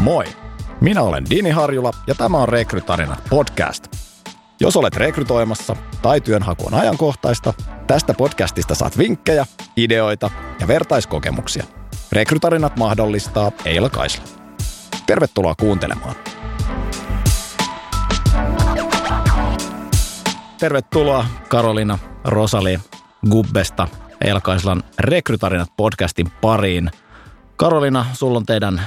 Moi! Minä olen Dini Harjula ja tämä on Rekrytarina podcast. Jos olet rekrytoimassa tai työnhaku on ajankohtaista, tästä podcastista saat vinkkejä, ideoita ja vertaiskokemuksia. Rekrytarinat mahdollistaa Eila Kaisla. Tervetuloa kuuntelemaan. Tervetuloa Karolina Rosali Gubbesta Elkaislan Rekrytarinat podcastin pariin. Karolina, sulla on teidän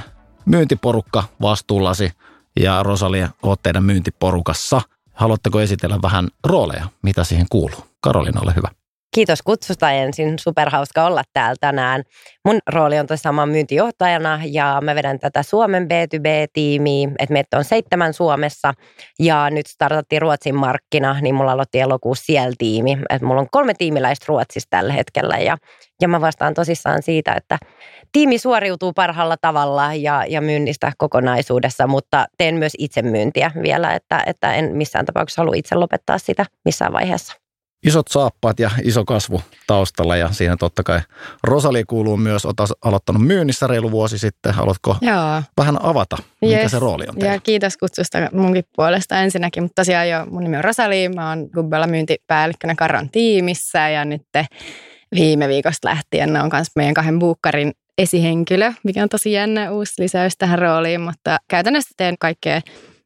myyntiporukka vastuullasi ja Rosalia, oot teidän myyntiporukassa. Haluatteko esitellä vähän rooleja, mitä siihen kuuluu? Karolina, ole hyvä. Kiitos kutsusta ensin. Superhauska olla täällä tänään. Mun rooli on tosiaan myyntijohtajana ja mä vedän tätä Suomen B2B-tiimiä. Että meitä on seitsemän Suomessa ja nyt startattiin Ruotsin markkina, niin mulla aloitti elokuussa siellä tiimi. Että mulla on kolme tiimiläistä Ruotsissa tällä hetkellä ja, ja mä vastaan tosissaan siitä, että tiimi suoriutuu parhaalla tavalla ja, ja myynnistä kokonaisuudessa, mutta teen myös itse myyntiä vielä, että, että en missään tapauksessa halua itse lopettaa sitä missään vaiheessa isot saappaat ja iso kasvu taustalla ja siinä totta kai Rosali kuuluu myös, olet aloittanut myynnissä reilu vuosi sitten. Haluatko Joo. vähän avata, mikä yes. se rooli on teillä? Ja kiitos kutsusta munkin puolesta ensinnäkin, mutta tosiaan jo mun nimi on Rosali, mä oon Gubbella myyntipäällikkönä Karon tiimissä ja nyt viime viikosta lähtien on myös meidän kahden buukkarin esihenkilö, mikä on tosi jännä uusi lisäys tähän rooliin, mutta käytännössä teen kaikkea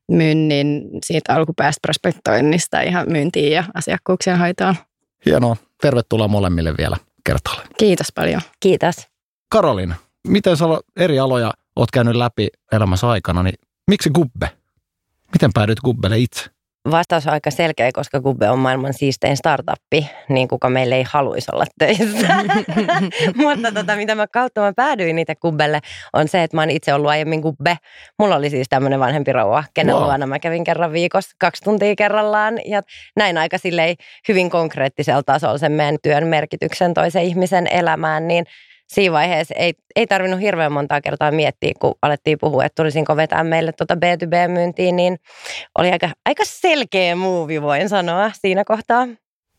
myynnin siitä alkupäästä prospektoinnista ihan myyntiin ja asiakkuuksien hoitoon. Hienoa. Tervetuloa molemmille vielä kertalle. Kiitos paljon. Kiitos. Karolina, miten sä eri aloja oot käynyt läpi elämässä aikana, niin miksi Gubbe? Miten päädyit Gubbelle itse? Vastaus on aika selkeä, koska Gubbe on maailman siistein startuppi, niin kuka meille ei haluaisi olla töissä. Mutta tota, mitä mä kautta mä päädyin niitä Gubbelle, on se, että mä oon itse ollut aiemmin Gubbe. Mulla oli siis tämmöinen vanhempi rouva, kenen wow. luona mä kävin kerran viikossa, kaksi tuntia kerrallaan. Ja näin aika silleen hyvin konkreettisella tasolla sen meidän työn merkityksen toisen ihmisen elämään, niin – siinä vaiheessa ei, ei tarvinnut hirveän montaa kertaa miettiä, kun alettiin puhua, että tulisinko vetää meille tuota B2B-myyntiin, niin oli aika, aika selkeä muuvi, voin sanoa siinä kohtaa.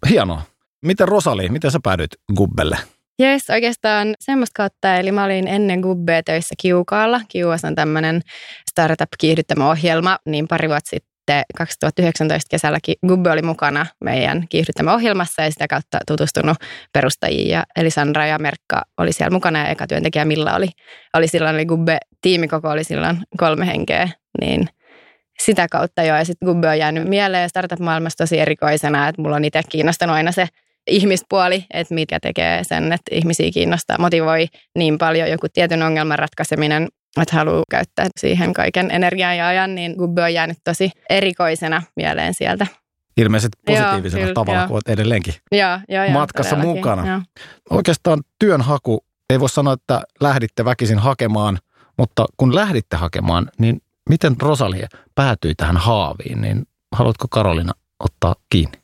Hienoa. Miten Rosali, miten sä päädyit Gubbelle? Jes, oikeastaan semmoista kautta, eli mä olin ennen Gubbe töissä Kiukaalla. Kiuas on tämmöinen startup-kiihdyttämä ohjelma, niin pari vuotta sitten sitten 2019 kesälläkin Gubbe oli mukana meidän kiihdyttämä ohjelmassa ja sitä kautta tutustunut perustajiin. Ja Elisandra ja Merkka oli siellä mukana ja eka työntekijä Milla oli, oli silloin, eli Gubbe tiimikoko oli silloin kolme henkeä, niin sitä kautta jo. Ja sitten Gubbe on jäänyt mieleen startup-maailmassa tosi erikoisena, että mulla on itse kiinnostanut aina se ihmispuoli, että mikä tekee sen, että ihmisiä kiinnostaa, motivoi niin paljon joku tietyn ongelman ratkaiseminen että haluaa käyttää siihen kaiken energiaa ja ajan, niin Gubbe on jäänyt tosi erikoisena mieleen sieltä. Ilmeisesti positiivisella joo, tavalla, kun olet edelleenkin joo, joo, joo, matkassa mukana. Joo. Oikeastaan työnhaku, ei voi sanoa, että lähditte väkisin hakemaan, mutta kun lähditte hakemaan, niin miten Rosalie päätyi tähän haaviin, niin haluatko Karolina ottaa kiinni?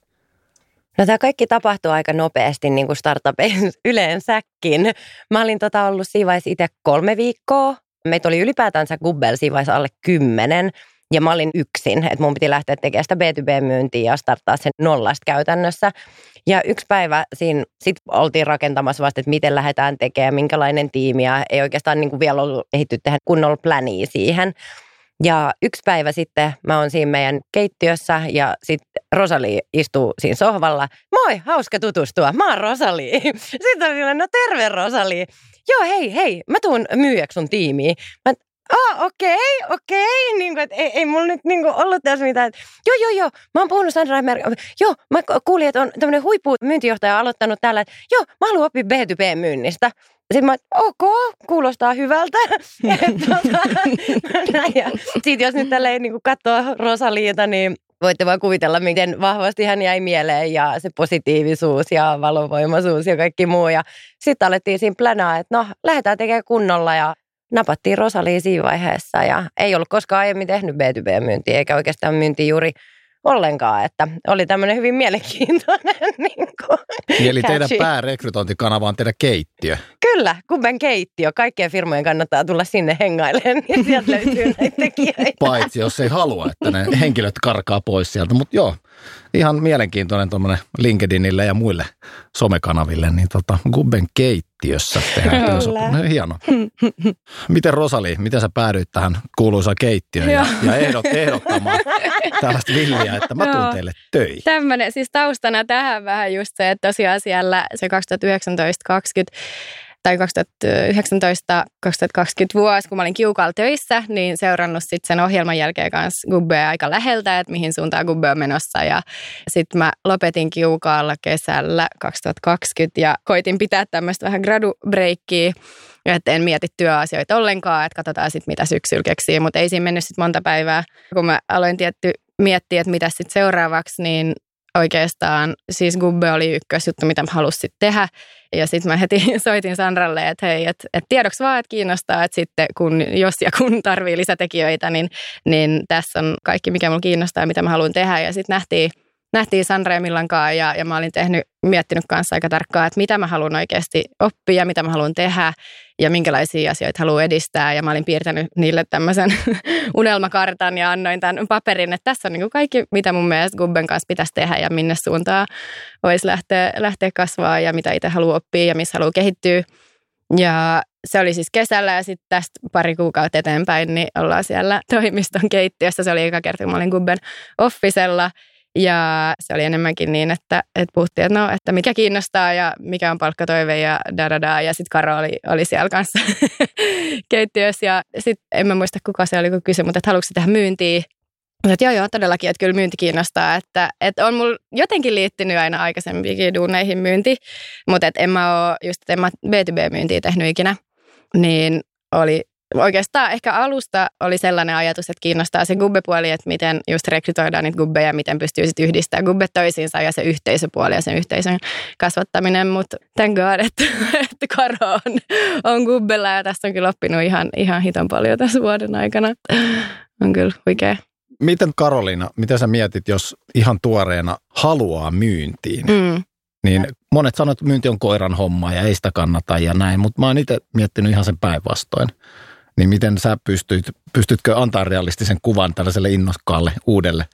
No tämä kaikki tapahtuu aika nopeasti niin kuin startupeissa yleensäkin. Mä olin tota ollut siinä itse kolme viikkoa Meitä oli ylipäätänsä Gubbel siinä vaiheessa alle kymmenen. Ja mä olin yksin, että mun piti lähteä tekemään sitä B2B-myyntiä ja starttaa sen nollasta käytännössä. Ja yksi päivä siinä sit oltiin rakentamassa vasta, että miten lähdetään tekemään, minkälainen tiimi ja ei oikeastaan niin kuin vielä ollut ehitty tehdä kunnolla pläniä siihen. Ja yksi päivä sitten mä oon siinä meidän keittiössä ja sitten Rosali istuu siinä sohvalla. Moi, hauska tutustua. Mä oon Rosali. Sitten silleen, no terve Rosali joo hei, hei, mä tuun myyjäksi sun tiimiin. Mä, Ah, okei, okay, okei. Okay. Niin kuin, ei, ei mulla nyt niin kuin, ollut tässä mitään. Joo, joo, joo. Mä oon puhunut Sandra Mer- Joo, mä kuulin, että on tämmöinen huippumyyntijohtaja aloittanut täällä. Että, joo, mä haluan oppia B2B-myynnistä. Sitten mä, ok, kuulostaa hyvältä. Tota, Sitten jos nyt tälleen niin katsoo Rosaliita, niin voitte vaan kuvitella, miten vahvasti hän jäi mieleen ja se positiivisuus ja valovoimaisuus ja kaikki muu. Ja sitten alettiin siinä planaa, että no lähdetään tekemään kunnolla ja napattiin Rosalia siinä vaiheessa ja ei ollut koskaan aiemmin tehnyt B2B-myyntiä eikä oikeastaan myynti juuri ollenkaan, että oli tämmöinen hyvin mielenkiintoinen niin kuin, Eli teidän päärekrytointikanava on teidän keittiö. Kyllä, Kuben keittiö. Kaikkien firmojen kannattaa tulla sinne hengailemaan, niin sieltä löytyy näitä tekijöitä. Paitsi jos ei halua, että ne henkilöt karkaa pois sieltä, mutta joo. ihan mielenkiintoinen tuommoinen LinkedInille ja muille somekanaville, niin tota, Gubben keittiössä tehdään työsopimus. No, hieno. Miten Rosali, miten sä päädyit tähän kuuluisaan keittiöön ja, ja ehdot, ehdottamaan tällaista villiä, että mä tuun teille töihin? Tämmöinen, siis taustana tähän vähän just se, että tosiaan siellä se 2019-2020 tai 2019-2020 vuosi, kun mä olin Kiukalla töissä, niin seurannut sitten sen ohjelman jälkeen kanssa Gubbea aika läheltä, että mihin suuntaan Gubbe on menossa. Ja sitten mä lopetin Kiukaalla kesällä 2020 ja koitin pitää tämmöistä vähän gradubreikkiä, että en mieti työasioita ollenkaan, että katsotaan sitten mitä syksyllä keksii, mutta ei siinä mennyt sitten monta päivää, kun mä aloin tietty miettiä, että mitä sitten seuraavaksi, niin oikeastaan, siis Gubbe oli ykkösjuttu, mitä mä halusin tehdä. Ja sitten mä heti soitin Sandralle, että hei, että et tiedoksi vaan, että kiinnostaa, että sitten kun, jos ja kun tarvii lisätekijöitä, niin, niin tässä on kaikki, mikä mulla kiinnostaa ja mitä mä haluan tehdä. Ja sitten nähtiin nähtiin ja Millankaan ja, ja mä olin tehnyt, miettinyt kanssa aika tarkkaan, että mitä mä haluan oikeasti oppia, mitä mä haluan tehdä ja minkälaisia asioita haluan edistää. Ja mä olin piirtänyt niille tämmöisen unelmakartan ja annoin tämän paperin, että tässä on niin kuin kaikki, mitä mun mielestä Gubben kanssa pitäisi tehdä ja minne suuntaan voisi lähteä, lähteä kasvaa ja mitä itse haluaa oppia ja missä haluaa kehittyä. Ja se oli siis kesällä ja sitten tästä pari kuukautta eteenpäin, niin ollaan siellä toimiston keittiössä. Se oli eka kerta, kun mä olin Gubben offisella. Ja se oli enemmänkin niin, että, että puhuttiin, että no, että mikä kiinnostaa ja mikä on palkkatoive ja da. Ja sitten Karo oli, oli siellä kanssa keittiössä. Ja sitten en mä muista kuka se oli, kun kysyi, mutta että haluatko tehdä myyntiä? Mutta joo, joo, todellakin, että kyllä myynti kiinnostaa. Että, että on mulla jotenkin liittynyt aina aikaisempiin duuneihin myynti, mutta että en mä ole, just en mä B2B-myyntiä tehnyt ikinä. Niin oli oikeastaan ehkä alusta oli sellainen ajatus, että kiinnostaa se gubbepuoli, että miten just rekrytoidaan niitä gubbeja, miten pystyy sitten yhdistämään gubbet toisiinsa ja se yhteisöpuoli ja sen yhteisön kasvattaminen. Mutta thank God, että, että Karo on, on gubbella ja tässä on kyllä oppinut ihan, ihan hiton paljon tässä vuoden aikana. On kyllä huikea. Miten Karoliina, mitä sä mietit, jos ihan tuoreena haluaa myyntiin? Mm. Niin monet sanoo, että myynti on koiran homma ja ei sitä kannata ja näin, mutta mä oon itse miettinyt ihan sen päinvastoin. Niin miten sä pystyt, pystytkö antaa realistisen kuvan tällaiselle innokkaalle uudelle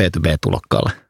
B2B-tulokkaalle?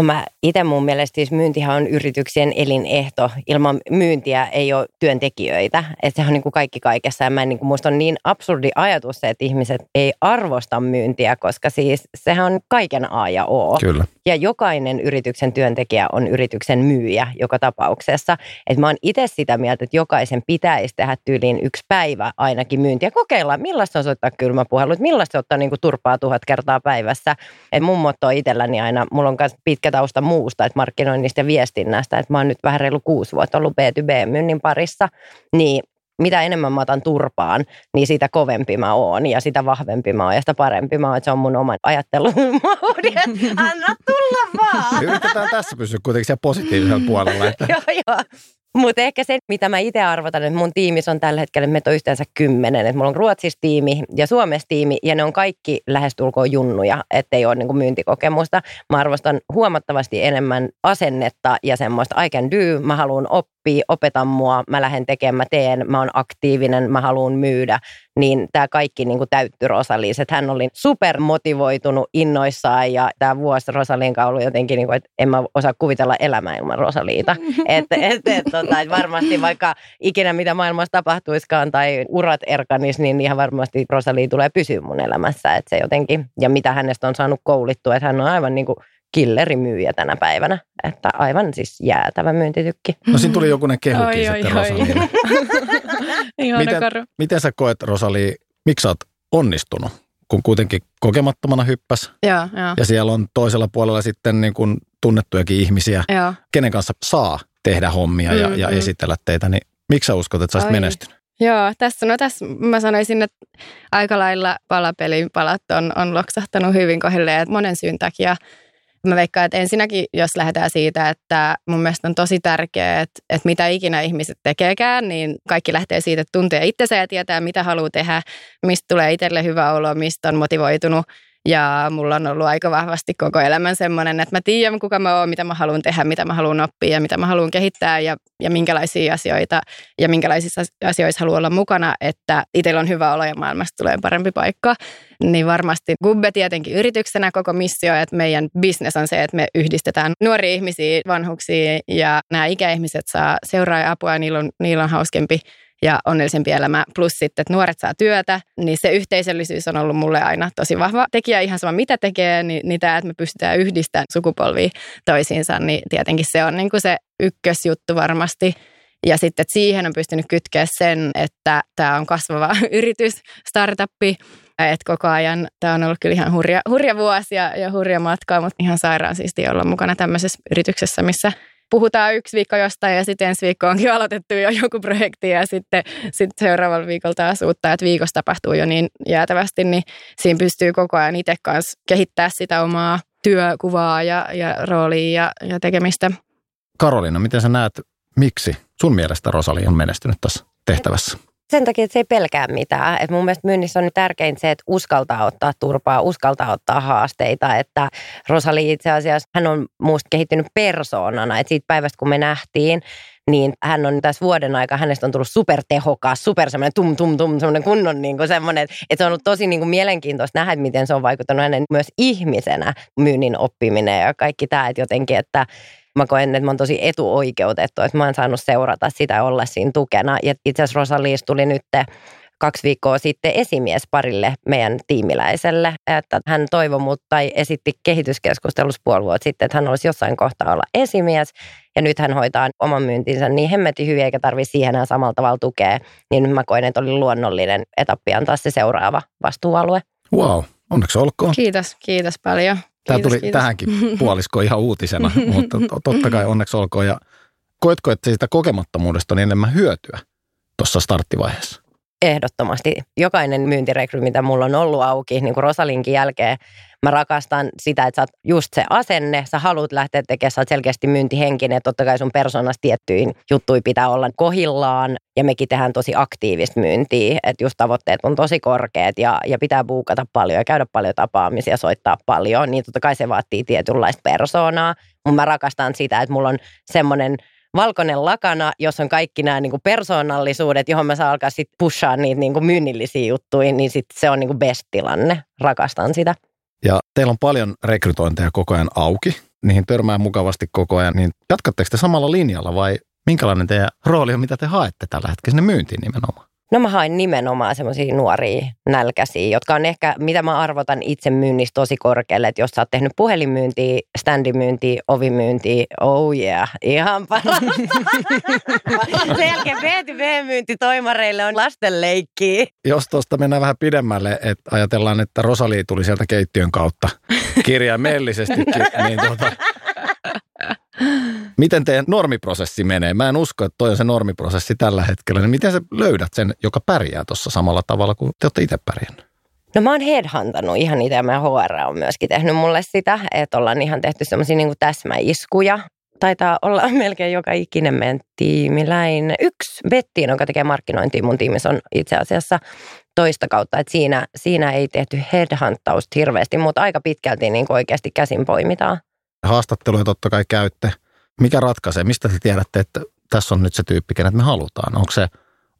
No mä itse mun mielestä siis myyntihän on yrityksien elinehto. Ilman myyntiä ei ole työntekijöitä. Että sehän on niin kuin kaikki kaikessa. Ja mä niin kuin, musta on niin absurdi ajatus se, että ihmiset ei arvosta myyntiä, koska siis sehän on kaiken A ja O. Kyllä. Ja jokainen yrityksen työntekijä on yrityksen myyjä joka tapauksessa. Että mä oon itse sitä mieltä, että jokaisen pitäisi tehdä tyyliin yksi päivä ainakin myyntiä. Kokeilla, millaista on soittaa kylmäpuhelu, että millaista ottaa niin kuin turpaa tuhat kertaa päivässä. Et mun motto on itselläni aina, mulla on myös pitkä tausta muusta, että markkinoinnista ja viestinnästä. Että mä oon nyt vähän reilu kuusi vuotta ollut B2B-myynnin parissa. Niin mitä enemmän mä otan turpaan, niin sitä kovempi mä oon ja sitä vahvempi mä oon ja sitä parempi mä oon. Että se on mun oma ajattelumoodi, anna tulla vaan. Yritetään tässä pysyä kuitenkin siellä positiivisella puolella. Että... joo, joo. Mutta ehkä se, mitä mä itse arvotan, että mun tiimissä on tällä hetkellä, meitä on yhteensä kymmenen. Että mulla on Ruotsissa tiimi ja Suomessa tiimi ja ne on kaikki lähestulkoon junnuja, ettei ole niin myyntikokemusta. Mä arvostan huomattavasti enemmän asennetta ja semmoista I can do, mä haluan oppia, opeta mua, mä lähden tekemään, mä teen, mä oon aktiivinen, mä haluan myydä. Niin tämä kaikki niin täytty Rosaliis, että hän oli supermotivoitunut innoissaan ja tämä vuosi Rosalin ollut jotenkin, niin kuin, että en mä osaa kuvitella elämää ilman Rosaliita. Että et, et, tota, et varmasti vaikka ikinä mitä maailmassa tapahtuiskaan tai urat erkanis, niin ihan varmasti Rosalie tulee pysyä mun elämässä. Että se jotenkin, ja mitä hänestä on saanut koulittua, että hän on aivan niin kuin killerimyyjä tänä päivänä. Että aivan siis jäätävä myyntitykki. No siinä tuli jokunen kehukin oi, sitten Rosaliin. miten, miten sä koet Rosali, miksi sä oot onnistunut? Kun kuitenkin kokemattomana hyppäs. Ja, ja. ja siellä on toisella puolella sitten niin kuin tunnettujakin ihmisiä, ja. kenen kanssa saa tehdä hommia ja, mm, ja mm. esitellä teitä, niin miksi sä uskot, että sä olisit menestynyt? Joo, tässä, no tässä mä sanoisin, että aika lailla palapelin palat on, on loksahtanut hyvin kohdilleen monen syyn takia. Mä veikkaan, että ensinnäkin, jos lähdetään siitä, että mun mielestä on tosi tärkeää, että, että mitä ikinä ihmiset tekeekään, niin kaikki lähtee siitä, että tuntee itsensä ja tietää, mitä haluaa tehdä, mistä tulee itselle hyvä olo, mistä on motivoitunut. Ja mulla on ollut aika vahvasti koko elämän semmoinen, että mä tiedän kuka mä oon, mitä mä haluan tehdä, mitä mä haluan oppia ja mitä mä haluan kehittää ja, ja minkälaisia asioita ja minkälaisissa asioissa haluan olla mukana, että itsellä on hyvä olo ja maailmasta tulee parempi paikka. Niin varmasti Gubbe tietenkin yrityksenä koko missio, että meidän business on se, että me yhdistetään nuoria ihmisiä, vanhuksia ja nämä ikäihmiset saa seuraa ja apua ja niillä on, niillä on hauskempi ja onnellisempi elämä. Plus sitten, että nuoret saa työtä, niin se yhteisöllisyys on ollut mulle aina tosi vahva tekijä. Ihan sama mitä tekee, niin, niin tämä, että me pystytään yhdistämään sukupolvia toisiinsa, niin tietenkin se on niin kuin se ykkösjuttu varmasti. Ja sitten että siihen on pystynyt kytkeä sen, että tämä on kasvava yritys, startuppi, että koko ajan tämä on ollut kyllä ihan hurja, hurja vuosi ja, ja hurja matka, mutta ihan sairaan siistiä olla mukana tämmöisessä yrityksessä, missä puhutaan yksi viikko jostain ja sitten ensi viikko onkin aloitettu jo joku projekti ja sitten, sitten seuraavalla viikolla taas uutta, että viikossa tapahtuu jo niin jäätävästi, niin siinä pystyy koko ajan itse kanssa kehittää sitä omaa työkuvaa ja, ja roolia ja, ja tekemistä. Karolina, miten sä näet, miksi sun mielestä Rosali on menestynyt tässä tehtävässä? Sen takia, että se ei pelkää mitään. Et mun mielestä myynnissä on nyt tärkeintä se, että uskaltaa ottaa turpaa, uskaltaa ottaa haasteita. Että Rosali itse asiassa, hän on muusta kehittynyt persoonana. Että siitä päivästä, kun me nähtiin, niin hän on tässä vuoden aika, hänestä on tullut supertehokas, super semmoinen tum tum tum, semmoinen kunnon niin kuin semmoinen, että se on ollut tosi niin kuin mielenkiintoista nähdä, miten se on vaikuttanut hänen myös ihmisenä myynnin oppiminen ja kaikki tämä, että jotenkin, että mä koen, että mä oon tosi etuoikeutettu, että mä oon saanut seurata sitä olla siinä tukena. Ja itse asiassa Rosaliis tuli nyt kaksi viikkoa sitten esimies parille meidän tiimiläiselle, että hän toivoi mut tai esitti kehityskeskustelussa puoli vuotta sitten, että hän olisi jossain kohtaa olla esimies ja nyt hän hoitaa oman myyntinsä niin hemmetin hyvin eikä tarvi siihen enää samalla tavalla tukea, niin mä koen, että oli luonnollinen etappi antaa se seuraava vastuualue. Wow, onneksi olkoon. Kiitos, kiitos paljon. Tämä Kiitos, tuli kiitos. tähänkin puolisko ihan uutisena, mutta totta kai onneksi olkoon. Ja koetko, että siitä kokemattomuudesta on enemmän hyötyä tuossa starttivaiheessa? Ehdottomasti. Jokainen myyntirekry, mitä mulla on ollut auki, niin kuin Rosalinkin jälkeen, mä rakastan sitä, että sä oot just se asenne, sä haluat lähteä tekemään, sä oot selkeästi myyntihenkinen, että totta kai sun persoonassa tiettyihin juttuihin pitää olla kohillaan, ja mekin tehdään tosi aktiivista myyntiä, että just tavoitteet on tosi korkeat, ja, ja pitää buukata paljon ja käydä paljon tapaamisia, soittaa paljon, niin totta kai se vaatii tietynlaista persoonaa, mutta mä rakastan sitä, että mulla on semmoinen valkoinen lakana, jos on kaikki nämä niin kuin persoonallisuudet, johon mä saan alkaa sitten pushaa niitä niin kuin myynnillisiä juttuja, niin sit se on niin kuin best-tilanne. Rakastan sitä. Ja teillä on paljon rekrytointeja koko ajan auki, niihin törmää mukavasti koko ajan, niin jatkatteko te samalla linjalla vai minkälainen teidän rooli on, mitä te haette tällä hetkellä sinne myyntiin nimenomaan? No mä haen nimenomaan semmoisia nuoria nälkäisiä, jotka on ehkä, mitä mä arvotan itse myynnistä tosi korkealle, että jos sä oot tehnyt puhelinmyyntiä, standimyyntiä, ovimyyntiä, oh yeah, ihan parasta. Sen jälkeen B2B-myynti toimareille on lastenleikkiä. Jos tuosta mennään vähän pidemmälle, että ajatellaan, että Rosali tuli sieltä keittiön kautta kirjaimellisestikin, niin tuota, miten teidän normiprosessi menee? Mä en usko, että toi on se normiprosessi tällä hetkellä. Niin miten sä löydät sen, joka pärjää tuossa samalla tavalla kuin te olette itse pärjännyt? No mä oon headhuntannut ihan itse ja HR on myöskin tehnyt mulle sitä, että ollaan ihan tehty semmoisia niin täsmäiskuja. Taitaa olla melkein joka ikinen meidän tiimiläin. Yksi Bettiin, joka tekee markkinointia mun tiimissä, on itse asiassa toista kautta. Että siinä, siinä ei tehty headhuntausta hirveästi, mutta aika pitkälti niin oikeasti käsin poimitaan. Haastatteluja totta kai käytte. Mikä ratkaisee? Mistä te tiedätte, että tässä on nyt se tyyppi, kenet me halutaan? Onko se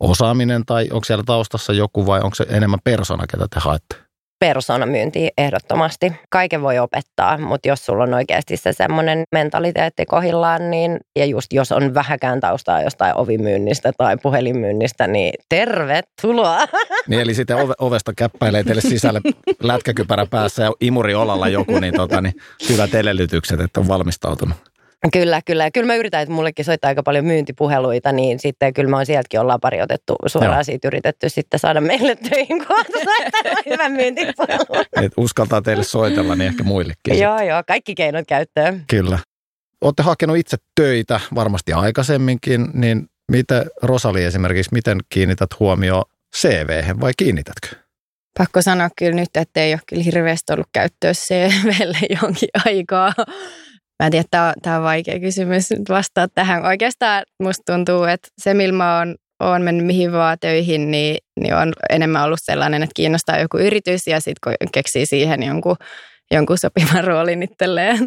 osaaminen tai onko siellä taustassa joku vai onko se enemmän persona, ketä te haette? Persoonamyyntiä ehdottomasti. Kaiken voi opettaa, mutta jos sulla on oikeasti se semmoinen mentaliteetti kohillaan, niin ja just jos on vähäkään taustaa jostain ovimyynnistä tai puhelinmyynnistä, niin tervetuloa. Niin eli sitten ove, ovesta käppäilee teille sisälle lätkäkypärä päässä ja imuri olalla joku, niin, tota, niin hyvät edellytykset, että on valmistautunut. Kyllä, kyllä. Ja kyllä mä yritän, että mullekin soittaa aika paljon myyntipuheluita, niin sitten kyllä mä oon sieltäkin ollaan pari otettu suoraan Joo. siitä yritetty sitten saada meille töihin, kun on soittanut hyvän myyntipuhelun. Et uskaltaa teille soitella, niin ehkä muillekin. sit. joo, joo, kaikki keinot käyttöön. Kyllä. Olette hakenut itse töitä varmasti aikaisemminkin, niin miten Rosali esimerkiksi, miten kiinnität huomioon cv vai kiinnitätkö? Pakko sanoa kyllä nyt, että ei ole kyllä hirveästi ollut käyttössä CVlle jonkin aikaa. Mä en tiedä, tämä on, vaikea kysymys nyt vastaa tähän. Oikeastaan musta tuntuu, että se, millä mä oon olen mennyt mihin vaan töihin, niin, niin on enemmän ollut sellainen, että kiinnostaa joku yritys ja sitten keksii siihen jonkun jonkun sopivan roolin itselleen.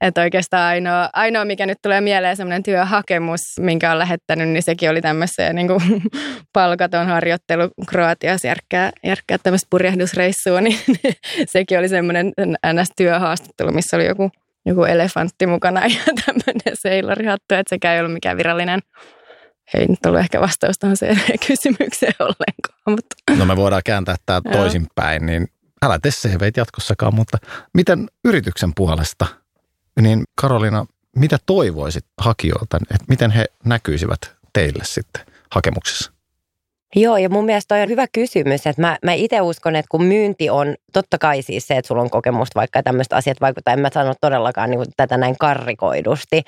Että oikeastaan ainoa, ainoa, mikä nyt tulee mieleen, semmoinen työhakemus, minkä on lähettänyt, niin sekin oli tämmöisen niin kuin palkaton harjoittelu Kroatiassa järkkää, järkkää tämmöistä purjehdusreissua, niin sekin oli semmoinen NS-työhaastattelu, missä oli joku, joku elefantti mukana ja tämmöinen seilarihattu, että sekä ei ollut mikään virallinen ei nyt ollut ehkä vastaus tuohon kysymykseen ollenkaan. Mutta. No me voidaan kääntää tämä toisinpäin, niin älä tee CVt jatkossakaan, mutta miten yrityksen puolesta, niin Karolina, mitä toivoisit hakijoilta, että miten he näkyisivät teille sitten hakemuksessa? Joo, ja mun mielestä toi on hyvä kysymys, että mä, mä itse uskon, että kun myynti on, totta kai siis se, että sulla on kokemusta vaikka tämmöistä asiat vaikuttaa, en mä sano todellakaan niin tätä näin karrikoidusti,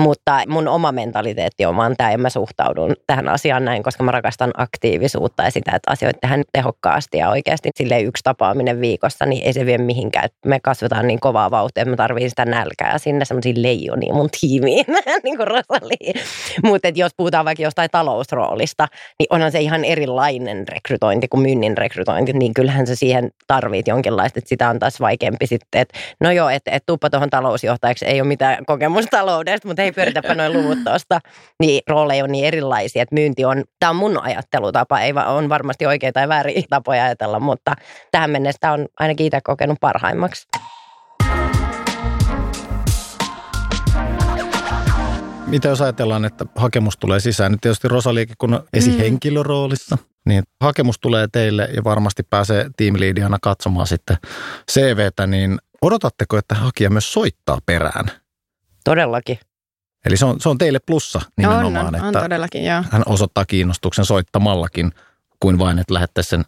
mutta mun oma mentaliteetti on vaan tämä ja mä suhtaudun tähän asiaan näin, koska mä rakastan aktiivisuutta ja sitä, että asioita tehdään tehokkaasti ja oikeasti sille yksi tapaaminen viikossa, niin ei se vie mihinkään. Me kasvetaan niin kovaa vauhtia, että mä tarviin sitä nälkää sinne semmoisia leijonia mun tiimiin, niin kuin Rosali. Mutta jos puhutaan vaikka jostain talousroolista, niin onhan se ihan erilainen rekrytointi kuin myynnin rekrytointi, niin kyllähän se siihen tarvit jonkinlaista, että sitä on taas vaikeampi sitten, että no joo, että et tuppa tuohon talousjohtajaksi, ei ole mitään kokemusta taloudesta, mutta hei ei pyöritäpä noin luvut tuosta, niin rooleja on niin erilaisia, että myynti on, tämä on mun ajattelutapa, ei on varmasti oikeita tai väärin tapoja ajatella, mutta tähän mennessä on ainakin itse kokenut parhaimmaksi. Mitä jos ajatellaan, että hakemus tulee sisään? Nyt tietysti Rosaliikin, kun on esihenkilöroolissa, niin hakemus tulee teille ja varmasti pääsee tiimiliidiana katsomaan sitten CVtä, niin odotatteko, että hakija myös soittaa perään? Todellakin. Eli se on, se on teille plussa nimenomaan, on, on, että on todellakin, joo. hän osoittaa kiinnostuksen soittamallakin, kuin vain, että lähettäisi sen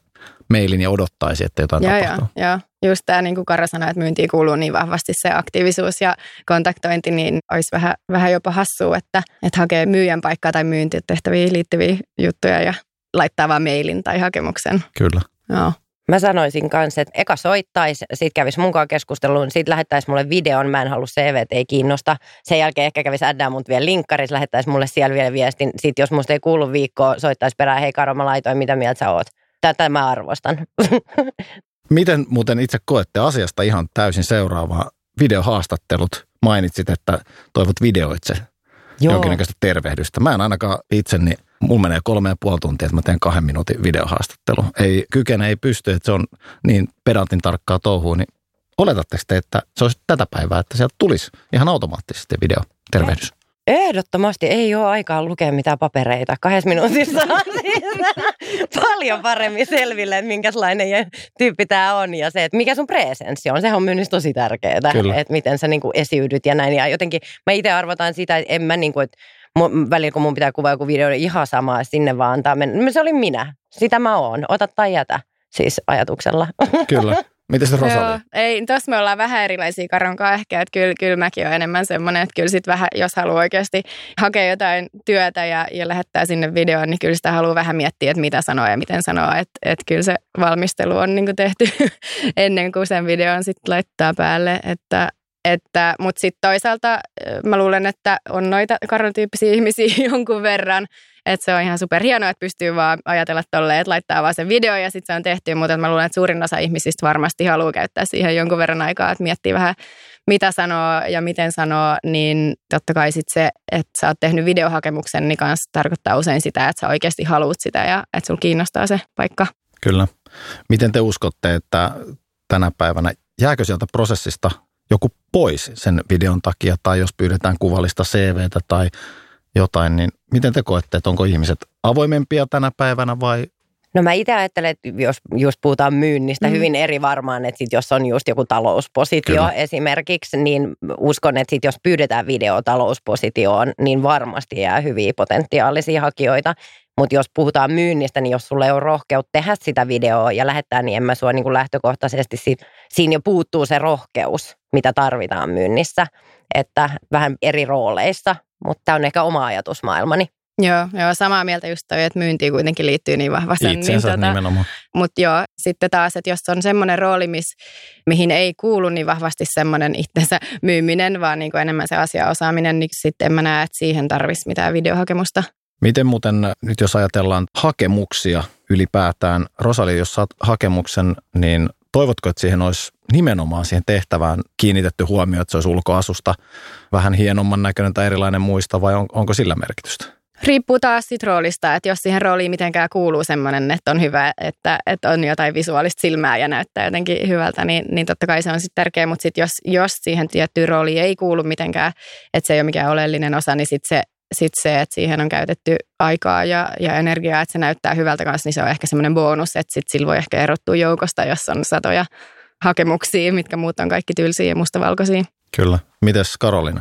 mailin ja odottaisi, että jotain joo, tapahtuu. Joo, joo. Just tämä, niin kuin Kara sanoi, että myyntiin kuuluu niin vahvasti se aktiivisuus ja kontaktointi, niin olisi vähän, vähän jopa hassua, että, että hakee myyjän paikkaa tai myyntitehtäviin liittyviä juttuja ja laittaa vaan mailin tai hakemuksen. Kyllä. Joo. Mä sanoisin kanssa, että eka soittaisi, sit kävisi mukaan keskusteluun, sit lähettäisi mulle videon, mä en halua CV, ei kiinnosta. Sen jälkeen ehkä kävisi äddää mut vielä linkkaris, lähettäisi mulle siellä vielä viestin. Sitten jos musta ei kuulu viikkoa, soittaisi perään, hei Karo, mä laitoin, mitä mieltä sä oot. Tätä mä arvostan. Miten muuten itse koette asiasta ihan täysin seuraavaa? Videohaastattelut. Mainitsit, että toivot videoitse Joo. jonkinnäköistä tervehdystä. Mä en ainakaan itse, niin mulla menee kolme ja puoli tuntia, että mä teen kahden minuutin videohaastattelu. Ei kykene, ei pysty, että se on niin pedantin tarkkaa touhua, niin oletatteko te, että se olisi tätä päivää, että sieltä tulisi ihan automaattisesti videotervehdys? Ehdottomasti ei ole aikaa lukea mitään papereita. Kahdessa minuutissa on siis paljon paremmin selville, että minkälainen tyyppi tämä on ja se, että mikä sun presenssi on. Sehän on myynnissä tosi tärkeää, Kyllä. että miten sä niinku esiydyt ja näin. Ja jotenkin mä itse arvotan sitä, että en mä niinku, että välillä kun mun pitää kuvaa joku video, niin ihan sama sinne vaan antaa mennä. Se oli minä. Sitä mä oon. Ota tai jätä. Siis ajatuksella. Kyllä. Miten se Rosali? Joo, ei, tossa me ollaan vähän erilaisia karonkaa ehkä, että kyllä, kyllä mäkin olen enemmän semmoinen, että kyllä sit vähän, jos haluaa oikeasti hakea jotain työtä ja, ja lähettää sinne videoon, niin kyllä sitä haluaa vähän miettiä, että mitä sanoa ja miten sanoa, että, että kyllä se valmistelu on niin tehty ennen kuin sen videon sitten laittaa päälle, että että, mutta sitten toisaalta mä luulen, että on noita karonatyyppisiä ihmisiä jonkun verran, että se on ihan superhienoa, että pystyy vaan ajatella tolleen, että laittaa vaan sen video ja sitten se on tehty, mutta mä luulen, että suurin osa ihmisistä varmasti haluaa käyttää siihen jonkun verran aikaa, että miettii vähän mitä sanoo ja miten sanoo, niin totta kai sitten se, että sä oot tehnyt videohakemuksen, niin kanssa tarkoittaa usein sitä, että sä oikeasti haluat sitä ja että sulla kiinnostaa se paikka. Kyllä. Miten te uskotte, että tänä päivänä jääkö sieltä prosessista joku pois sen videon takia tai jos pyydetään kuvallista CVtä tai jotain, niin miten te koette, että onko ihmiset avoimempia tänä päivänä vai No mä itse ajattelen, että jos just puhutaan myynnistä, mm. hyvin eri varmaan, että sit jos on just joku talouspositio Kyllä. esimerkiksi, niin uskon, että sit jos pyydetään video talouspositioon, niin varmasti jää hyviä potentiaalisia hakijoita. Mutta jos puhutaan myynnistä, niin jos sulla ei ole rohkeutta tehdä sitä videoa ja lähettää, niin en mä sua niin kuin lähtökohtaisesti, sit, siinä jo puuttuu se rohkeus, mitä tarvitaan myynnissä. Että vähän eri rooleissa, mutta tämä on ehkä oma ajatusmaailmani. Joo, joo, samaa mieltä just toi, että myynti kuitenkin liittyy niin vahvasti. Itsensä niin, tota, nimenomaan. Mutta joo, sitten taas, että jos on semmoinen rooli, miss, mihin ei kuulu niin vahvasti semmoinen itsensä myyminen, vaan niin kuin enemmän se asiaosaaminen, niin sitten en mä näe, että siihen tarvitsisi mitään videohakemusta. Miten muuten nyt jos ajatellaan hakemuksia ylipäätään, Rosali, jos saat hakemuksen, niin toivotko, että siihen olisi nimenomaan siihen tehtävään kiinnitetty huomio, että se olisi ulkoasusta vähän hienomman näköinen tai erilainen muista vai on, onko sillä merkitystä? Riippuu taas siitä roolista, että jos siihen rooliin mitenkään kuuluu semmoinen, että on hyvä, että, että on jotain visuaalista silmää ja näyttää jotenkin hyvältä, niin, niin totta kai se on sitten tärkeä, mutta sitten jos, jos siihen tiettyyn rooliin ei kuulu mitenkään, että se ei ole mikään oleellinen osa, niin sitten se, sit se, että siihen on käytetty aikaa ja, ja energiaa, että se näyttää hyvältä kanssa, niin se on ehkä semmoinen bonus, että sitten sillä voi ehkä erottua joukosta, jos on satoja hakemuksia, mitkä muut on kaikki tylsiä ja mustavalkoisia. Kyllä. Mites Karolina?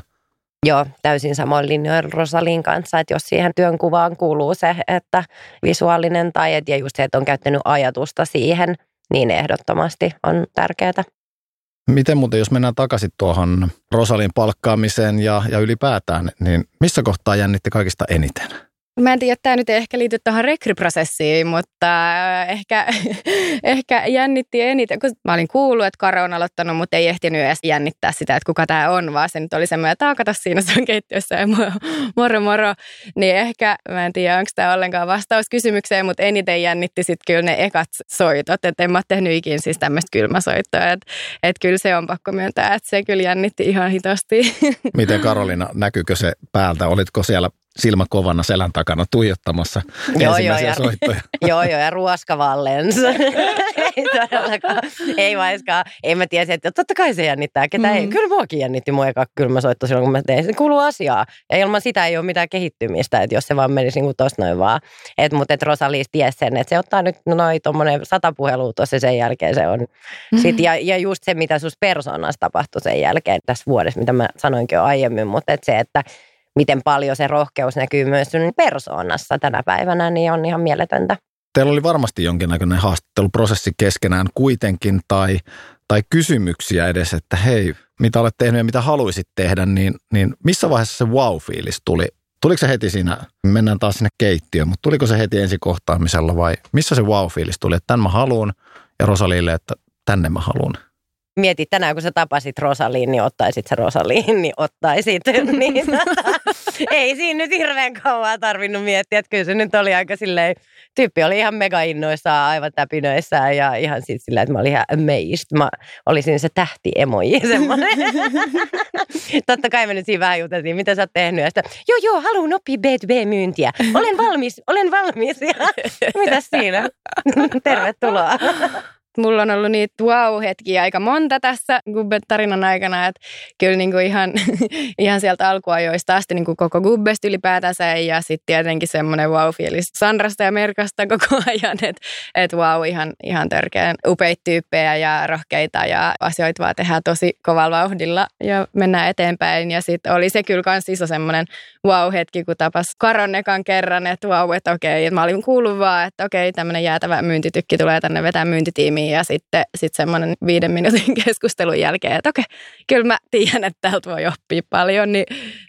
Joo, täysin samoin linjoin Rosalin kanssa, että jos siihen työnkuvaan kuuluu se, että visuaalinen tai ja just se, että on käyttänyt ajatusta siihen, niin ehdottomasti on tärkeää. Miten muuten, jos mennään takaisin tuohon Rosalin palkkaamiseen ja, ja ylipäätään, niin missä kohtaa jännitti kaikista eniten? Mä en tiedä, tämä nyt ei ehkä liity tuohon rekryprosessiin, mutta äh, ehkä, ehkä jännitti eniten, kun mä olin kuullut, että Karo on aloittanut, mutta ei ehtinyt edes jännittää sitä, että kuka tämä on, vaan se nyt oli semmoinen, että kato siinä se on keittiössä ja moro moro. Niin ehkä, mä en tiedä, onko tämä ollenkaan vastaus kysymykseen, mutta eniten jännitti sitten kyllä ne ekat soitot, että en mä tehnyt ikin siis tämmöistä kylmäsoittoa, että et kyllä se on pakko myöntää, että se kyllä jännitti ihan hitosti. Miten Karolina, näkyykö se päältä? Olitko siellä silmä kovana selän takana tuijottamassa joo, ensimmäisiä joo, soittoja. joo, joo, ja ruoska vaan lensi. ei todellakaan, ei vaiskaan. Ei mä tiedä, että totta kai se jännittää. Ketä mm. ei. Kyllä muakin jännitti mun eka soitto silloin, kun mä tein. Se kuuluu asiaa. Ja ilman sitä ei ole mitään kehittymistä, että jos se vaan menisi niin tosta noin vaan. Et, mutta että Rosalis ties sen, että se ottaa nyt noin tuommoinen sata puhelua tuossa sen jälkeen se on. Mm-hmm. Sit, ja, ja just se, mitä sus persoonassa tapahtui sen jälkeen tässä vuodessa, mitä mä sanoinkin jo aiemmin, mutta että se, että miten paljon se rohkeus näkyy myös sun persoonassa tänä päivänä, niin on ihan mieletöntä. Teillä oli varmasti jonkinnäköinen haastatteluprosessi keskenään kuitenkin tai, tai kysymyksiä edes, että hei, mitä olet tehnyt ja mitä haluaisit tehdä, niin, niin missä vaiheessa se wow-fiilis tuli? Tuliko se heti siinä, mennään taas sinne keittiöön, mutta tuliko se heti ensi kohtaamisella vai missä se wow-fiilis tuli, että tämän mä haluan ja Rosalille, että tänne mä haluan? Mietit tänään, kun sä tapasit Rosaliin, niin ottaisit se Rosaliin, niin ottaisit. niin, ei siinä nyt hirveän kauan tarvinnut miettiä, että kyllä se nyt oli aika silleen, tyyppi oli ihan mega innoissaan, aivan täpinöissään ja ihan siitä silleen, että mä olin ihan amazed. Mä olisin se tähti emoji semmoinen. Totta kai me nyt siinä vähän juteltiin, mitä sä oot tehnyt. Ja sitä, joo joo, haluan oppia B2B-myyntiä. Olen valmis, olen valmis. Ja, mitäs siinä? Tervetuloa. Mulla on ollut niitä wow-hetkiä aika monta tässä Gubbet-tarinan aikana, että kyllä kuin ihan, ihan sieltä alkuajoista asti niin kuin koko Gubbest ylipäätänsä ja sitten tietenkin semmoinen wow-fiilis Sandrasta ja Merkasta koko ajan, että et wow, ihan, ihan törkeän upeita tyyppejä ja rohkeita ja asioita vaan tehdään tosi kovalla vauhdilla ja mennään eteenpäin. Ja sitten oli se kyllä kans iso semmoinen wow-hetki, kun tapas Karon ekan kerran, että wow, että okei, että mä olin kuullut vaan, että okei, tämmöinen jäätävä myyntitykki tulee tänne vetää myyntitiimiin tiimiin ja sitten sit semmoinen viiden minuutin keskustelun jälkeen, että okei, kyllä mä tiedän, että täältä voi oppia paljon, niin,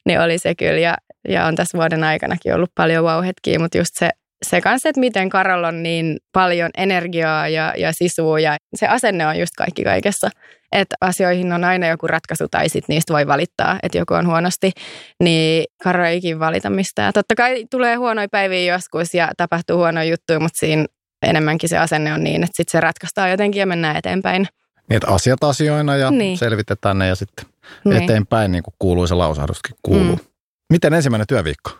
niin oli se kyllä. Ja, ja on tässä vuoden aikanakin ollut paljon vauhetkiä, mutta just se, se kanssa, että miten Karol on niin paljon energiaa ja, ja sisua ja se asenne on just kaikki kaikessa. Että asioihin on aina joku ratkaisu tai sitten niistä voi valittaa, että joku on huonosti, niin Karol ei ikin valita mistään. Totta kai tulee huonoja päiviä joskus ja tapahtuu huonoja juttuja, mutta siinä enemmänkin se asenne on niin, että sitten se ratkaistaan jotenkin ja mennään eteenpäin. Niin, että asiat asioina ja niin. selvitetään ne ja sitten niin. eteenpäin, niin kuin kuuluu se lausahduskin kuuluu. Mm. Miten ensimmäinen työviikko?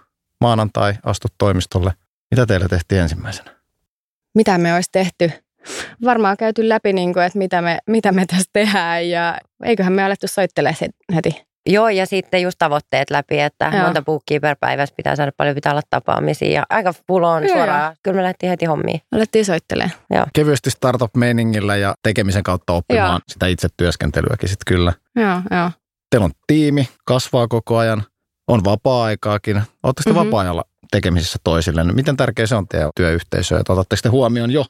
Maanantai, astut toimistolle. Mitä teille tehtiin ensimmäisenä? Mitä me olisi tehty? Varmaan käyty läpi, niin kuin, että mitä me, mitä me tässä tehdään ja eiköhän me alettu soittelemaan heti. Joo, ja sitten just tavoitteet läpi, että Joo. monta puukkiä per päivässä pitää saada paljon, pitää olla tapaamisia. Ja aika full on Joo. suoraan. Kyllä me lähdettiin heti hommiin. Alettiin soittelemaan. Joo. Kevyesti startup-meiningillä ja tekemisen kautta oppimaan Joo. sitä itse työskentelyäkin sitten kyllä. Joo, jo. Teillä on tiimi, kasvaa koko ajan, on vapaa-aikaakin. Oletteko mm-hmm. vapaa-ajalla tekemisissä toisille? Miten tärkeä se on teidän työyhteisö, että otatte sitten huomioon jo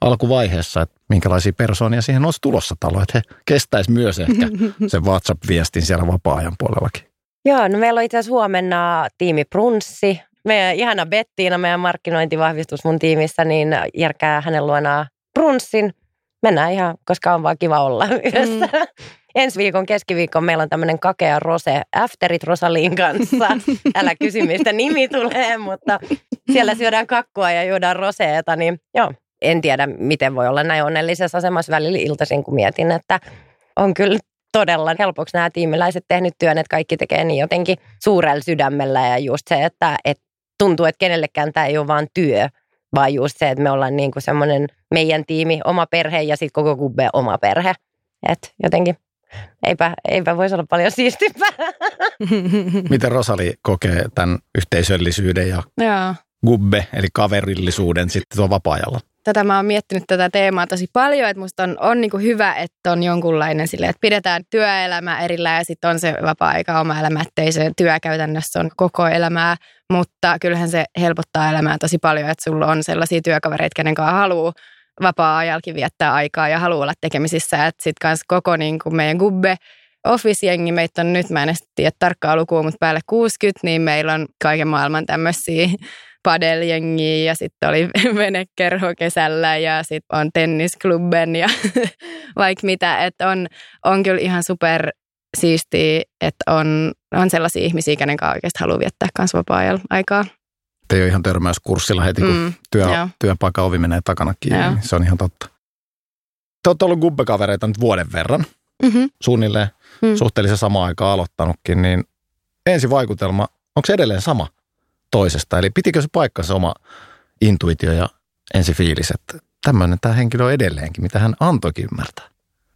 alkuvaiheessa, että minkälaisia persoonia siihen olisi tulossa talo, että he kestäisi myös ehkä sen WhatsApp-viestin siellä vapaa-ajan puolellakin. Joo, no meillä on itse asiassa huomenna tiimi Brunssi. Meidän ihana Bettiina, meidän markkinointivahvistus mun tiimissä, niin järkää hänen luonaan Brunssin. Mennään ihan, koska on vaan kiva olla yhdessä. Mm. ensi viikon keskiviikon meillä on tämmöinen kakea rose, afterit Rosaliin kanssa. Älä kysy, mistä nimi tulee, mutta siellä syödään kakkua ja juodaan roseeta, niin joo. En tiedä, miten voi olla näin onnellisessa asemassa välillä iltaisin, kun mietin, että on kyllä todella helpoksi nämä tiimiläiset tehnyt työn, että kaikki tekee niin jotenkin suurella sydämellä ja just se, että, että tuntuu, että kenellekään tämä ei ole vaan työ, vaan just se, että me ollaan niin kuin semmoinen meidän tiimi, oma perhe ja sitten koko kubbe oma perhe. Että jotenkin eipä, eipä voisi olla paljon siistimpää. Miten Rosali kokee tämän yhteisöllisyyden ja Joo. gubbe, eli kaverillisuuden sitten tuon vapaa-ajalla? Tätä mä oon miettinyt tätä teemaa tosi paljon, että musta on, on niin hyvä, että on jonkunlainen sille, että pidetään työelämä erillä ja sitten on se vapaa-aika oma elämä, ettei se työ käytännössä on koko elämää, mutta kyllähän se helpottaa elämää tosi paljon, että sulla on sellaisia työkavereita, kenen kanssa haluaa vapaa-ajallakin viettää aikaa ja haluaa olla tekemisissä, että sitten kanssa koko niin kuin meidän gubbe Office-jengi, meitä on nyt, mä en tiedä tarkkaa lukua, mutta päälle 60, niin meillä on kaiken maailman tämmöisiä padeljengiä ja sitten oli venekerho kesällä ja sitten on tennisklubben ja vaikka mitä. Että on, on kyllä ihan super siistiä, että on, on sellaisia ihmisiä, kenen kanssa oikeasti haluaa viettää kanssa vapaa aikaa. Te ei ole ihan törmäyskurssilla heti, kun mm, työ, työpaikan ovi menee takana kiinni. Joo. Se on ihan totta. Te olette ollut gubbekavereita nyt vuoden verran, mm-hmm. suunnilleen mm. suhteellisen samaan aikaan aloittanutkin, niin ensi vaikutelma, onko se edelleen sama? Toisesta. Eli pitikö se paikkansa oma intuitio ja ensi fiilis, että tämmöinen tämä henkilö on edelleenkin, mitä hän antoikin ymmärtää.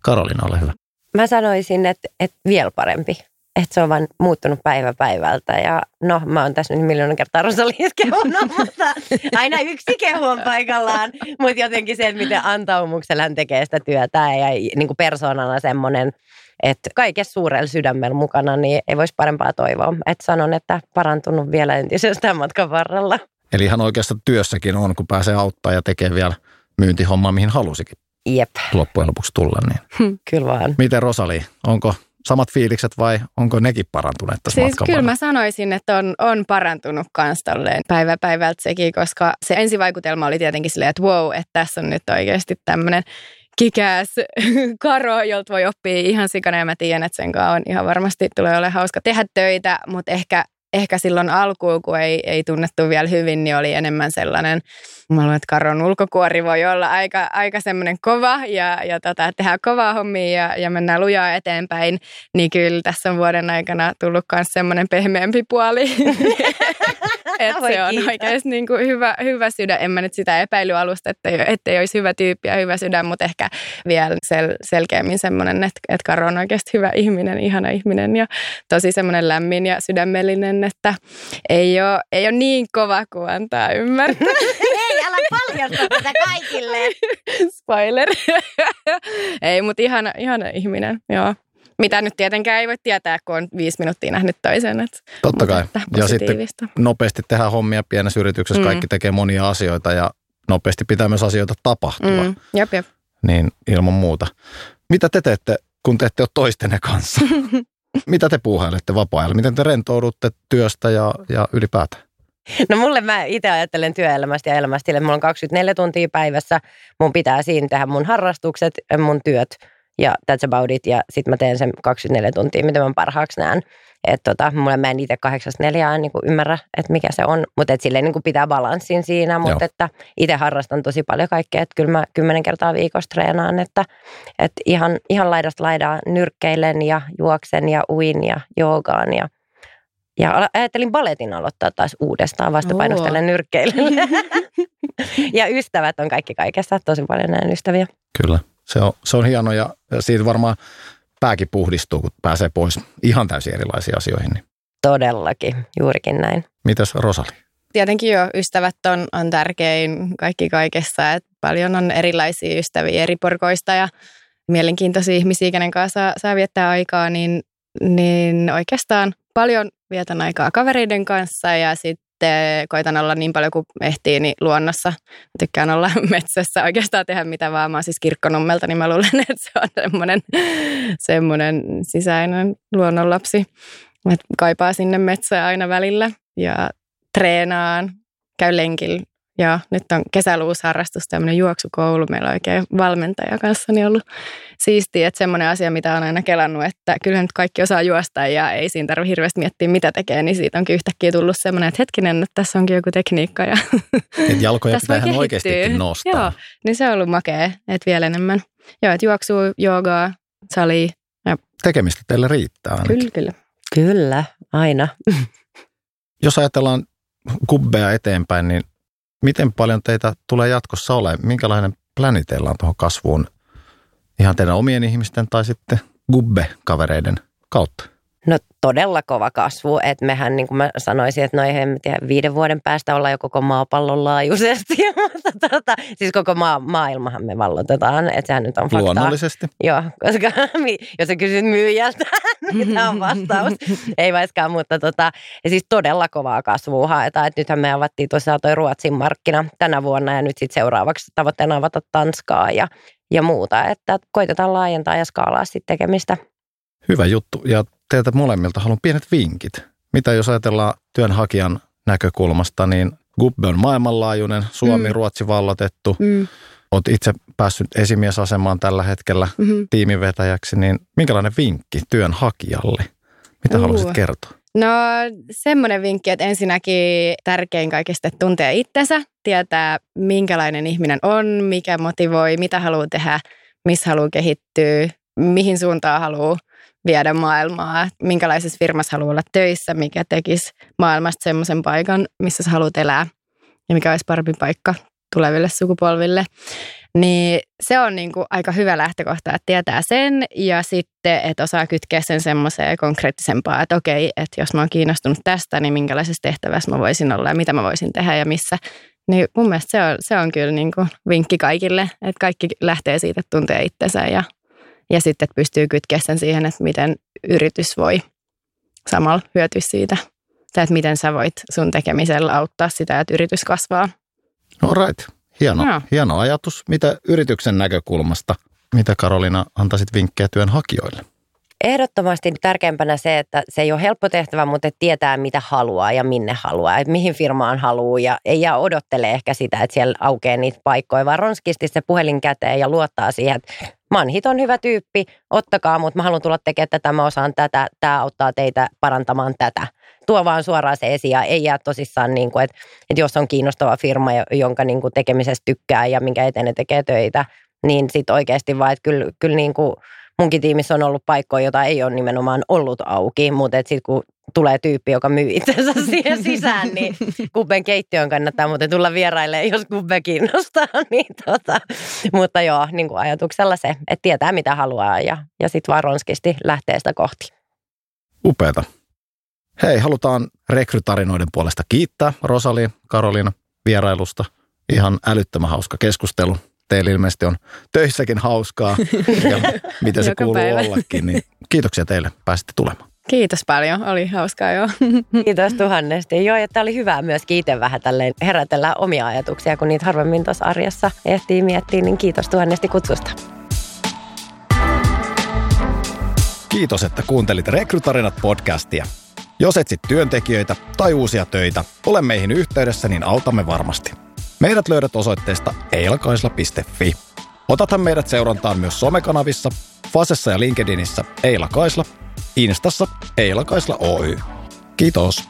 Karolina, ole hyvä. Mä sanoisin, että, että vielä parempi. Että se on vaan muuttunut päivä päivältä. Ja no, mä oon tässä nyt miljoonan kertaa Rosaliis kehunut, mutta aina yksi kehu on paikallaan. Mutta jotenkin se, että miten antaumuksella hän tekee sitä työtä ja niin kuin persoonana semmoinen – että kaikessa suurella sydämellä mukana, niin ei voisi parempaa toivoa. Että sanon, että parantunut vielä entisestään matkan varrella. Eli ihan oikeastaan työssäkin on, kun pääsee auttaa ja tekee vielä myyntihommaa, mihin halusikin. Jep. Loppujen lopuksi tulla. Niin. Hmm. Kyllä vaan. Miten Rosali, onko samat fiilikset vai onko nekin parantuneet tässä siis kyllä mä sanoisin, että on, on parantunut kans tolleen päivä päivältä sekin, koska se ensivaikutelma oli tietenkin silleen, että wow, että tässä on nyt oikeasti tämmöinen kikääs karo, jolta voi oppia ihan sikana ja mä tiedän, että sen kanssa on ihan varmasti tulee olemaan hauska tehdä töitä, mutta ehkä, ehkä silloin alkuun, kun ei, ei tunnettu vielä hyvin, niin oli enemmän sellainen, mä luulen, että Karon ulkokuori voi olla aika, aika semmoinen kova ja, ja tota, tehdään kovaa hommia ja, ja mennään lujaa eteenpäin, niin kyllä tässä on vuoden aikana tullut myös semmoinen pehmeämpi puoli. että se on oikeasti niin kuin hyvä, hyvä sydän. En mä nyt sitä epäily alusta, että ei, ettei olisi hyvä tyyppi ja hyvä sydän, mutta ehkä vielä sel, selkeämmin semmoinen, että, että Karo on oikeasti hyvä ihminen, ihana ihminen ja tosi semmoinen lämmin ja sydämellinen, että ei ole, ei ole niin kova kuin antaa ymmärtää. ei, älä paljasta tätä kaikille. Spoiler. ei, mutta ihana, ihana ihminen, joo mitä nyt tietenkään ei voi tietää, kun on viisi minuuttia nähnyt toisen. Että, Totta kai. Ja sitten nopeasti tehdään hommia pienessä yrityksessä, mm. kaikki tekee monia asioita ja nopeasti pitää myös asioita tapahtua. Mm. Jep, jep. Niin ilman muuta. Mitä te teette, kun te ette ole toistenne kanssa? Mitä te puuhailette vapaa-ajalla? Miten te rentoudutte työstä ja, ja ylipäätään? No mulle mä itse ajattelen työelämästä ja elämästä, mulla on 24 tuntia päivässä. Mun pitää siinä tehdä mun harrastukset, mun työt – ja that's about it. Ja sitten mä teen sen 24 tuntia, mitä mä parhaaksi näen. Että tota, mulle mä en itse kahdeksasta neljään niin ymmärrä, että mikä se on, mutta et silleen niin pitää balanssin siinä, mutta että itse harrastan tosi paljon kaikkea, että kyllä mä kymmenen kertaa viikossa treenaan, että, että ihan, ihan laidasta laidaan nyrkkeilen ja juoksen ja uin ja joogaan ja ja ajattelin baletin aloittaa taas uudestaan vastapainostellen nyrkkeille. ja ystävät on kaikki kaikessa, tosi paljon näin ystäviä. Kyllä. Se on, se on hieno ja siitä varmaan pääkin puhdistuu, kun pääsee pois ihan täysin erilaisiin asioihin. Niin. Todellakin, juurikin näin. Mitäs Rosali? Tietenkin jo ystävät on, on tärkein kaikki kaikessa. Et paljon on erilaisia ystäviä eri porkoista ja mielenkiintoisia ihmisiä, kenen kanssa saa, saa viettää aikaa, niin, niin oikeastaan paljon vietän aikaa kavereiden kanssa ja sitten sitten koitan olla niin paljon kuin ehtii niin luonnossa. Mä tykkään olla metsässä oikeastaan tehdä mitä vaan. Mä oon siis kirkkonummelta, niin mä luulen, että se on semmoinen, semmoinen sisäinen luonnonlapsi. Mä kaipaa sinne metsään aina välillä ja treenaan, käy lenkillä Joo, nyt on kesällä uusi harrastus, tämmöinen juoksukoulu. Meillä on oikein valmentaja kanssa niin ollut siistiä, että semmoinen asia, mitä on aina kelannut, että kyllä nyt kaikki osaa juosta ja ei siinä tarvitse hirveästi miettiä, mitä tekee, niin siitä onkin yhtäkkiä tullut semmoinen, että hetkinen, että tässä onkin joku tekniikka. Ja Et jalkoja pitää ihan oikeastikin nostaa. Joo, niin se on ollut makea, että vielä enemmän. Joo, että juoksuu, joogaa, sali. Ja... Tekemistä teille riittää ainakin. Kyllä, kyllä. Kyllä, aina. Jos ajatellaan kubbeja eteenpäin, niin miten paljon teitä tulee jatkossa olemaan? Minkälainen pläni teillä on tuohon kasvuun ihan teidän omien ihmisten tai sitten gubbe-kavereiden kautta? No todella kova kasvu, että mehän niin kuin mä sanoisin, että noin en tiedä, viiden vuoden päästä ollaan jo koko maapallon laajuisesti, mutta tota, siis koko maa, maailmahan me vallotetaan, että sehän nyt on faktaa. Luonnollisesti. Joo, koska jos sä kysyt myyjältä, niin tämä on vastaus. Ei vaikkaan, mutta tota, ja siis todella kovaa kasvua haetaan, että nythän me avattiin tosiaan toi Ruotsin markkina tänä vuonna ja nyt sitten seuraavaksi tavoitteena avata Tanskaa ja, ja muuta, että koitetaan laajentaa ja skaalaa sitten tekemistä. Hyvä juttu. Ja teiltä molemmilta haluan pienet vinkit. Mitä jos ajatellaan työnhakijan näkökulmasta, niin Gubbe on maailmanlaajuinen, Suomi, mm. Ruotsi vallotettu. Mm. Olet itse päässyt esimiesasemaan tällä hetkellä mm-hmm. tiimivetäjäksi, niin minkälainen vinkki työnhakijalle? Mitä uh. haluaisit kertoa? No semmoinen vinkki, että ensinnäkin tärkein kaikista, että tuntee itsensä, tietää minkälainen ihminen on, mikä motivoi, mitä haluaa tehdä, missä haluaa kehittyä, mihin suuntaan haluaa viedä maailmaa, minkälaisessa firmassa haluaa olla töissä, mikä tekisi maailmasta semmoisen paikan, missä sä haluat elää ja mikä olisi parempi paikka tuleville sukupolville. Niin se on niin kuin aika hyvä lähtökohta, että tietää sen ja sitten, että osaa kytkeä sen semmoiseen konkreettisempaan, että okei, että jos mä oon kiinnostunut tästä, niin minkälaisessa tehtävässä mä voisin olla ja mitä mä voisin tehdä ja missä. Niin mun mielestä se on, se on kyllä niin kuin vinkki kaikille, että kaikki lähtee siitä, että tuntee itsensä ja ja sitten että pystyy kytkeä sen siihen, että miten yritys voi samalla hyötyä siitä. Tai että miten sä voit sun tekemisellä auttaa sitä, että yritys kasvaa. All right. Hieno, no. hieno ajatus. Mitä yrityksen näkökulmasta, mitä Karolina antaisit vinkkejä työnhakijoille? Ehdottomasti tärkeimpänä se, että se ei ole helppo tehtävä, mutta että tietää mitä haluaa ja minne haluaa, että mihin firmaan haluaa ja ei jää odottele ehkä sitä, että siellä aukeaa niitä paikkoja, vaan ronskisti se puhelin käteen ja luottaa siihen, että Manhit on hyvä tyyppi, ottakaa, mutta mä haluan tulla tekemään tätä, mä osaan tätä, tämä auttaa teitä parantamaan tätä. Tuo vaan suoraan se esiin ja ei jää tosissaan, niin kuin, että, että jos on kiinnostava firma, jonka niin kuin tekemisestä tykkää ja minkä eteen ne tekee töitä, niin sitten oikeasti vaan, että kyllä, kyllä niin kuin munkin tiimissä on ollut paikkoja, jota ei ole nimenomaan ollut auki, mutta sitten kun tulee tyyppi, joka myy itsensä siihen sisään, niin Kubben keittiön kannattaa muuten tulla vieraille, jos Kubbe kiinnostaa. Niin tota. Mutta joo, niin kuin ajatuksella se, että tietää mitä haluaa ja, ja sitten vaan ronskisti lähtee sitä kohti. Upeeta. Hei, halutaan rekrytarinoiden puolesta kiittää Rosali, Karolina vierailusta. Ihan älyttömän hauska keskustelu. Teillä ilmeisesti on töissäkin hauskaa ja miten se kuuluu päivä. ollakin. Niin kiitoksia teille, pääsitte tulemaan. Kiitos paljon, oli hauskaa joo. Kiitos tuhannesti. Joo, ja tämä oli hyvä myös kiiten vähän tälleen herätellä omia ajatuksia, kun niitä harvemmin tuossa arjessa ehtii miettiä, niin kiitos tuhannesti kutsusta. Kiitos, että kuuntelit Rekrytarinat podcastia. Jos etsit työntekijöitä tai uusia töitä, ole meihin yhteydessä, niin autamme varmasti. Meidät löydät osoitteesta eilakaisla.fi. Otathan meidät seurantaan myös somekanavissa, Fasessa ja LinkedInissä Eila Kaisla – Instassa Eila Kaisla Oy. Kiitos.